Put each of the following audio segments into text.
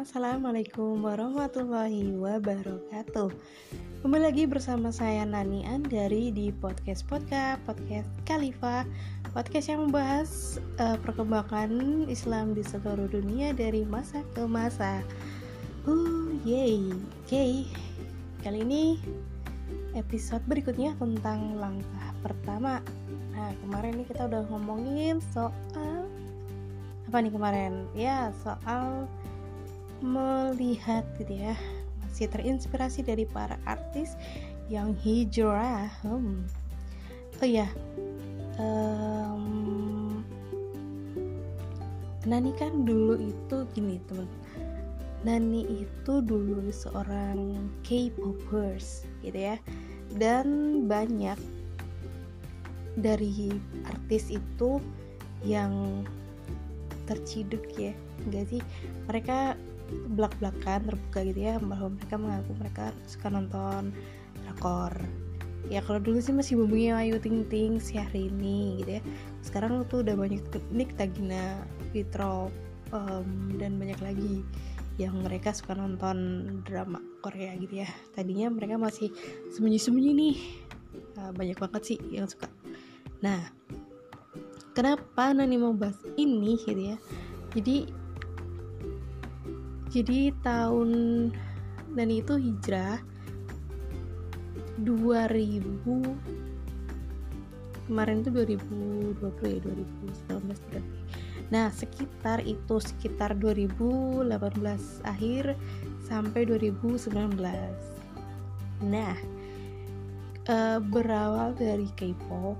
Assalamualaikum warahmatullahi wabarakatuh. Kembali lagi bersama saya Nani Andari di podcast podcast podcast Khalifah Podcast yang membahas uh, perkembangan Islam di seluruh dunia dari masa ke masa. Uh, yay, okay. Kali ini episode berikutnya tentang langkah pertama. Nah kemarin ini kita udah ngomongin soal apa nih kemarin? Ya soal melihat gitu ya. Masih terinspirasi dari para artis yang hijrah. Hmm. oh ya um, Nani kan dulu itu gini teman. Nani itu dulu seorang K-popers gitu ya. Dan banyak dari artis itu yang terciduk ya. Enggak sih? Mereka belak-belakan terbuka gitu ya bahwa mereka mengaku mereka suka nonton drakor. Ya kalau dulu sih masih bumbunya Ayu Ting Ting si hari ini gitu ya. Sekarang tuh udah banyak Nick Tagina Fitro um, dan banyak lagi yang mereka suka nonton drama Korea gitu ya. Tadinya mereka masih sembunyi-sembunyi nih. Uh, banyak banget sih yang suka. Nah kenapa Nani mau bahas ini gitu ya? Jadi jadi tahun dan itu hijrah 2000 kemarin itu 2020 ya 2019 berarti. Nah sekitar itu sekitar 2018 akhir sampai 2019 nah e, berawal dari K-pop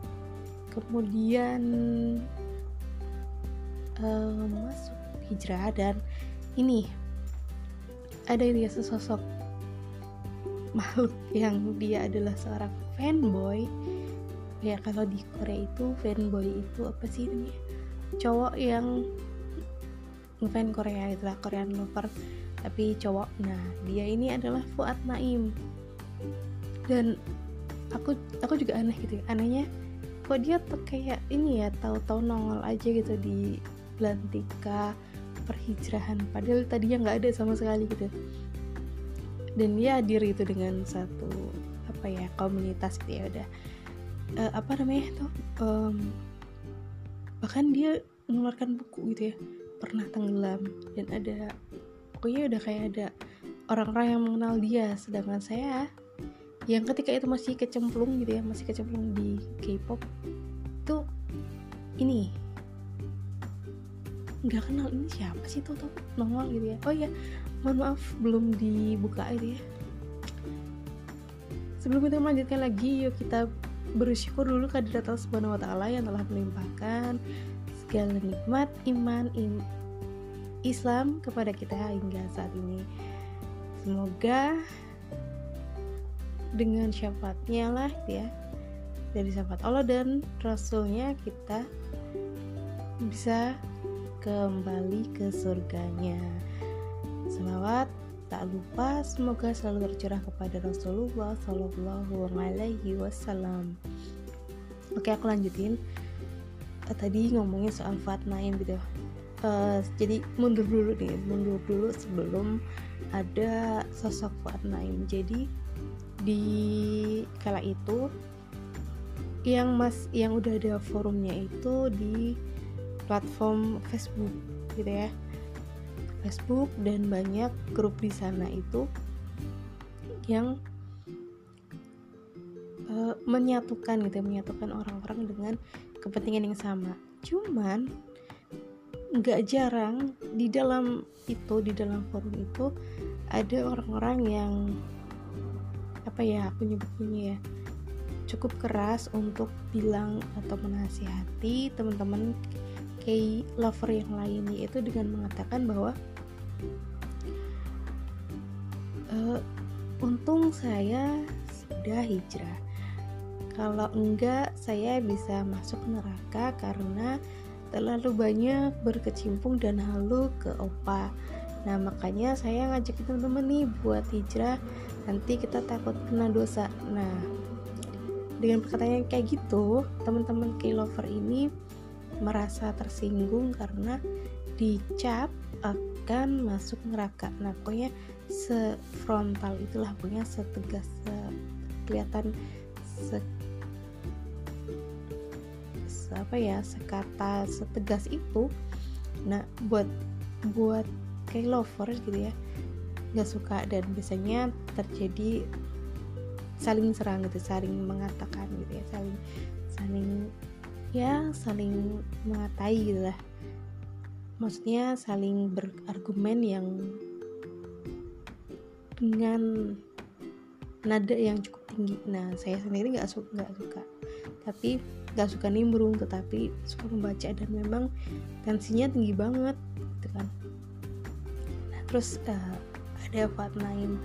kemudian e, masuk hijrah dan ini ada dia sesosok makhluk yang dia adalah seorang fanboy. Ya kalau di Korea itu fanboy itu apa sih namanya? Cowok yang ngefan Korea itulah Korean lover. Tapi cowok nah dia ini adalah Fuad Naim. Dan aku aku juga aneh gitu ya. Anehnya kok dia tuh kayak ini ya tahu-tahu nongol aja gitu di Belantika perhijrahan. Padahal tadinya nggak ada sama sekali gitu. Dan dia hadir itu dengan satu apa ya komunitas gitu ya udah. Uh, apa namanya tuh um, bahkan dia mengeluarkan buku gitu ya pernah tenggelam. Dan ada pokoknya udah kayak ada orang-orang yang mengenal dia. Sedangkan saya yang ketika itu masih kecemplung gitu ya masih kecemplung di K-pop itu ini nggak kenal ini siapa sih tuh tuh nongol gitu ya. Oh ya mohon maaf belum dibuka itu ya. Sebelum kita melanjutkan lagi yuk kita bersyukur dulu kehadirat Allah Subhanahu wa taala yang telah melimpahkan segala nikmat iman im, Islam kepada kita hingga saat ini. Semoga dengan syafaatnya lah ya dari syafaat Allah dan Rasulnya kita bisa kembali ke surganya. Selawat tak lupa semoga selalu tercurah kepada Rasulullah Shallallahu Alaihi Wasallam. Oke aku lanjutin. Uh, tadi ngomongin soal Fatnaim gitu. Uh, jadi mundur dulu nih, mundur dulu sebelum ada sosok Fatnaim. Jadi di kala itu yang mas yang udah ada forumnya itu di platform Facebook gitu ya. Facebook dan banyak grup di sana itu yang uh, menyatukan gitu ya, menyatukan orang-orang dengan kepentingan yang sama. Cuman nggak jarang di dalam itu di dalam forum itu ada orang-orang yang apa ya aku nyebutnya ya cukup keras untuk bilang atau menasihati teman-teman K lover yang lain yaitu dengan mengatakan bahwa uh, untung saya sudah hijrah. Kalau enggak saya bisa masuk neraka karena terlalu banyak berkecimpung dan halu ke opa. Nah makanya saya ngajak teman-teman nih buat hijrah. Nanti kita takut kena dosa. Nah dengan perkataan yang kayak gitu teman-teman K-lover ini merasa tersinggung karena dicap akan masuk neraka. Nah pokoknya sefrontal itulah pokoknya setegas se kelihatan se, se apa ya sekata setegas itu. Nah buat buat kayak lovers gitu ya nggak suka dan biasanya terjadi saling serang gitu saling mengatakan gitu ya saling saling ya saling mengatai gitu lah. Maksudnya saling berargumen yang dengan nada yang cukup tinggi. Nah saya sendiri nggak suka nggak suka. Tapi nggak suka nimbrung tetapi suka membaca dan memang tensinya tinggi banget gitu kan. Nah terus uh, ada Fatnaim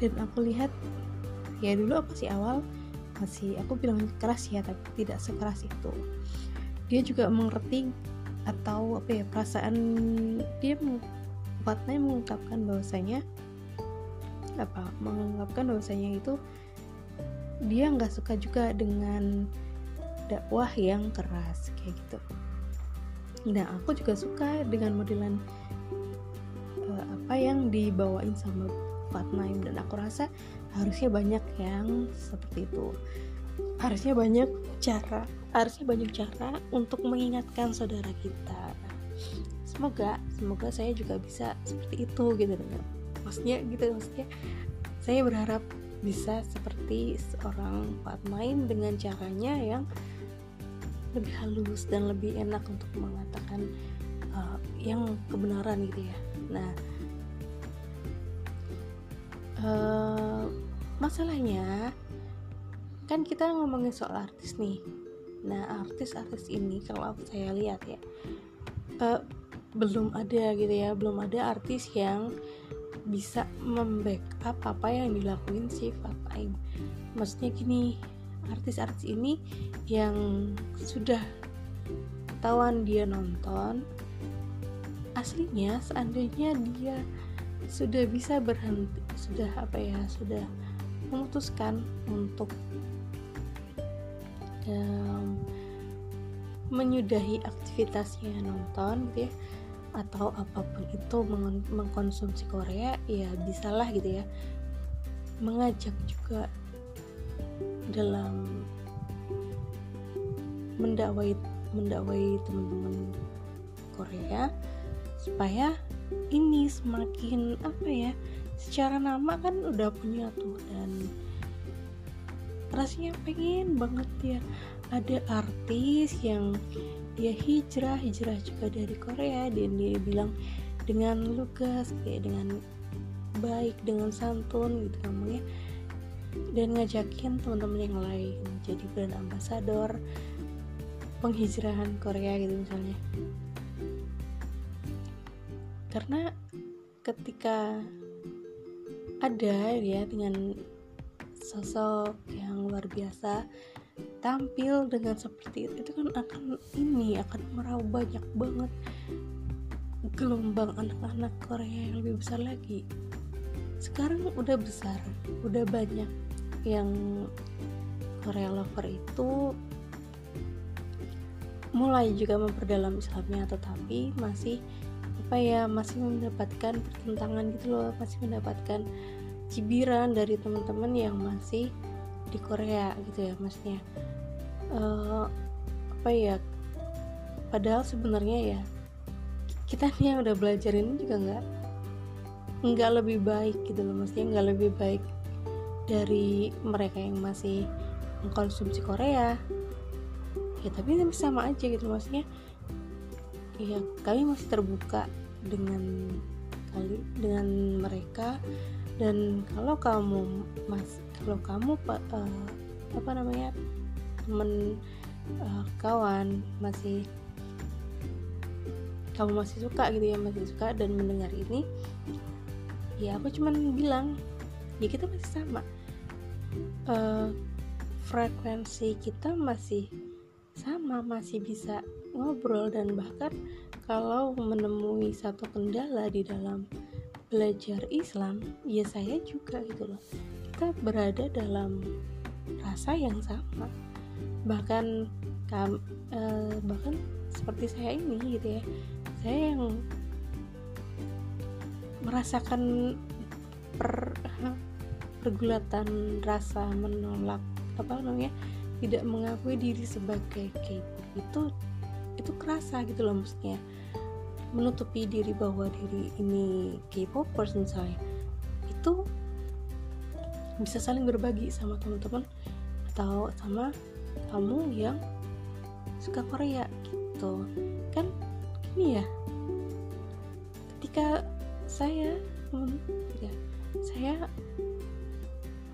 dan aku lihat ya dulu aku sih awal masih aku bilang keras ya tapi tidak sekeras itu. Dia juga mengerti atau apa ya perasaan dia Fatnaim mengungkapkan bahwasanya apa mengungkapkan bahwasanya itu dia nggak suka juga dengan dakwah yang keras kayak gitu. Nah aku juga suka dengan modelan apa yang dibawain sama Fatnaim. Dan aku rasa harusnya banyak yang seperti itu. Harusnya banyak cara harusnya banyak cara untuk mengingatkan saudara kita. Semoga semoga saya juga bisa seperti itu gitu maksudnya gitu maksudnya saya berharap bisa seperti seorang Fatmain dengan caranya yang lebih halus dan lebih enak untuk mengatakan uh, yang kebenaran gitu ya. Nah uh, masalahnya kan kita ngomongin soal artis nih. Nah artis-artis ini kalau saya lihat ya uh, belum ada gitu ya belum ada artis yang bisa membackup apa yang dilakuin si Fatime maksudnya gini artis-artis ini yang sudah tawan dia nonton aslinya seandainya dia sudah bisa berhenti sudah apa ya sudah memutuskan untuk um, menyudahi aktivitasnya nonton gitu ya atau apa pun itu meng mengkonsumsi Korea ya bisalah gitu ya mengajak juga dalam mendakwai mendakwai teman-teman Korea supaya ini semakin apa ya secara nama kan udah punya tuh dan rasanya pengen banget ya ada artis yang dia hijrah hijrah juga dari Korea dan dia bilang dengan lugas kayak dengan baik dengan santun gitu ngomongnya dan ngajakin teman-teman yang lain jadi brand ambassador penghijrahan Korea gitu misalnya karena ketika ada ya dengan sosok yang luar biasa tampil dengan seperti itu itu kan akan ini akan meraup banyak banget gelombang anak-anak Korea yang lebih besar lagi. Sekarang udah besar udah banyak yang Korea lover itu mulai juga memperdalam Islamnya tetapi masih apa ya masih mendapatkan pertentangan gitu loh masih mendapatkan cibiran dari teman-teman yang masih di Korea gitu ya maksudnya. Uh, apa ya padahal sebenarnya ya kita nih yang udah belajar ini juga nggak nggak lebih baik gitu loh maksudnya nggak lebih baik dari mereka yang masih mengkonsumsi Korea. Ya tapi sama aja gitu maksudnya. Ya kami masih terbuka dengan kali dengan mereka. Dan kalau kamu mas kalau kamu uh, apa namanya temen uh, kawan masih kamu masih suka gitu ya masih suka dan mendengar ini ya aku cuman bilang ya kita masih sama. Uh, frekuensi kita masih sama masih bisa ngobrol dan bahkan kalau menemui satu kendala di dalam belajar Islam ya saya juga gitu loh. Kita berada dalam rasa yang sama. Bahkan kam, eh, bahkan seperti saya ini gitu ya. Saya yang merasakan per pergulatan rasa menolak apa namanya tidak mengakui diri sebagai K-pop itu itu kerasa gitu loh maksudnya menutupi diri bahwa diri ini K-popers misalnya itu bisa saling berbagi sama teman-teman atau sama kamu yang suka Korea gitu. Kan gini ya ketika saya hmm, ya saya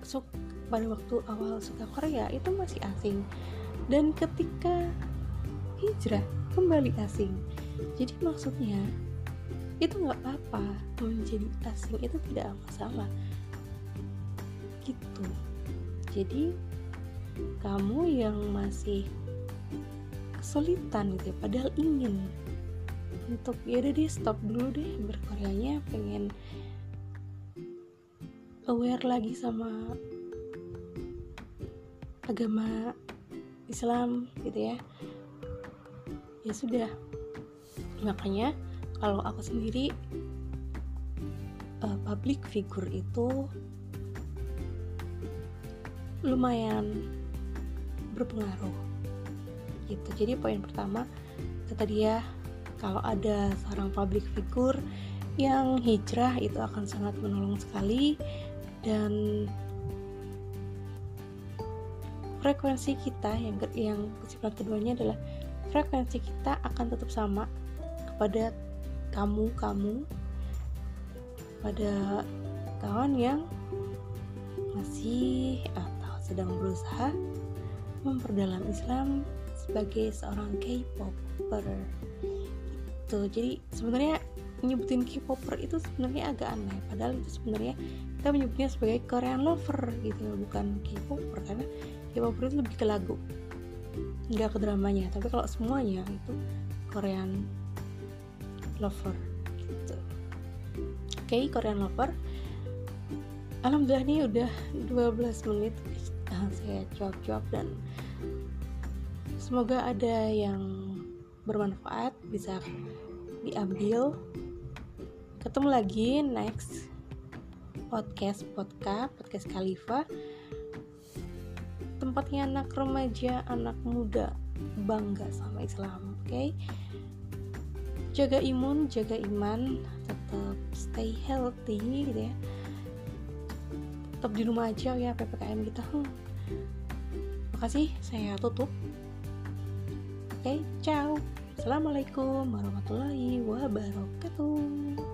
suka pada waktu awal suka Korea itu masih asing. Dan ketika hijrah kembali asing jadi maksudnya itu nggak apa-apa. Menjadi asing itu tidak masalah gitu. Jadi kamu yang masih kesulitan gitu ya, padahal ingin. Untuk ya udah deh stop dulu deh berkoreanya pengen aware lagi sama agama Islam gitu ya. Ya sudah makanya kalau aku sendiri uh, public figure itu lumayan berpengaruh gitu. Jadi poin pertama kata dia kalau ada seorang public figure yang hijrah itu akan sangat menolong sekali dan frekuensi kita yang yang kesimpulan keduanya adalah frekuensi kita akan tetap sama kepada kamu kamu pada kawan yang masih atau sedang berusaha memperdalam Islam sebagai seorang K-popper. Itu jadi sebenarnya nyebutin K-popper itu sebenarnya agak aneh. Padahal itu sebenarnya kita menyebutnya sebagai Korean lover gitu bukan K-popper. Karena K-popper itu lebih ke lagu nggak ke dramanya. Tapi kalau semuanya itu Korean lover. Gitu. Oke okay, Korean lover. Alhamdulillah nih udah 12 menit. Saya jawab-jawab dan semoga ada yang bermanfaat bisa diambil. Ketemu lagi next podcast podcast podcast Khalifa. Tempatnya anak remaja anak muda bangga sama Islam oke? okay? Jaga imun jaga iman tetap stay healthy gitu ya. Tetap di rumah aja ya ppkm kita hmm. makasih saya tutup. Oke ciao. Assalamualaikum warahmatullahi wabarakatuh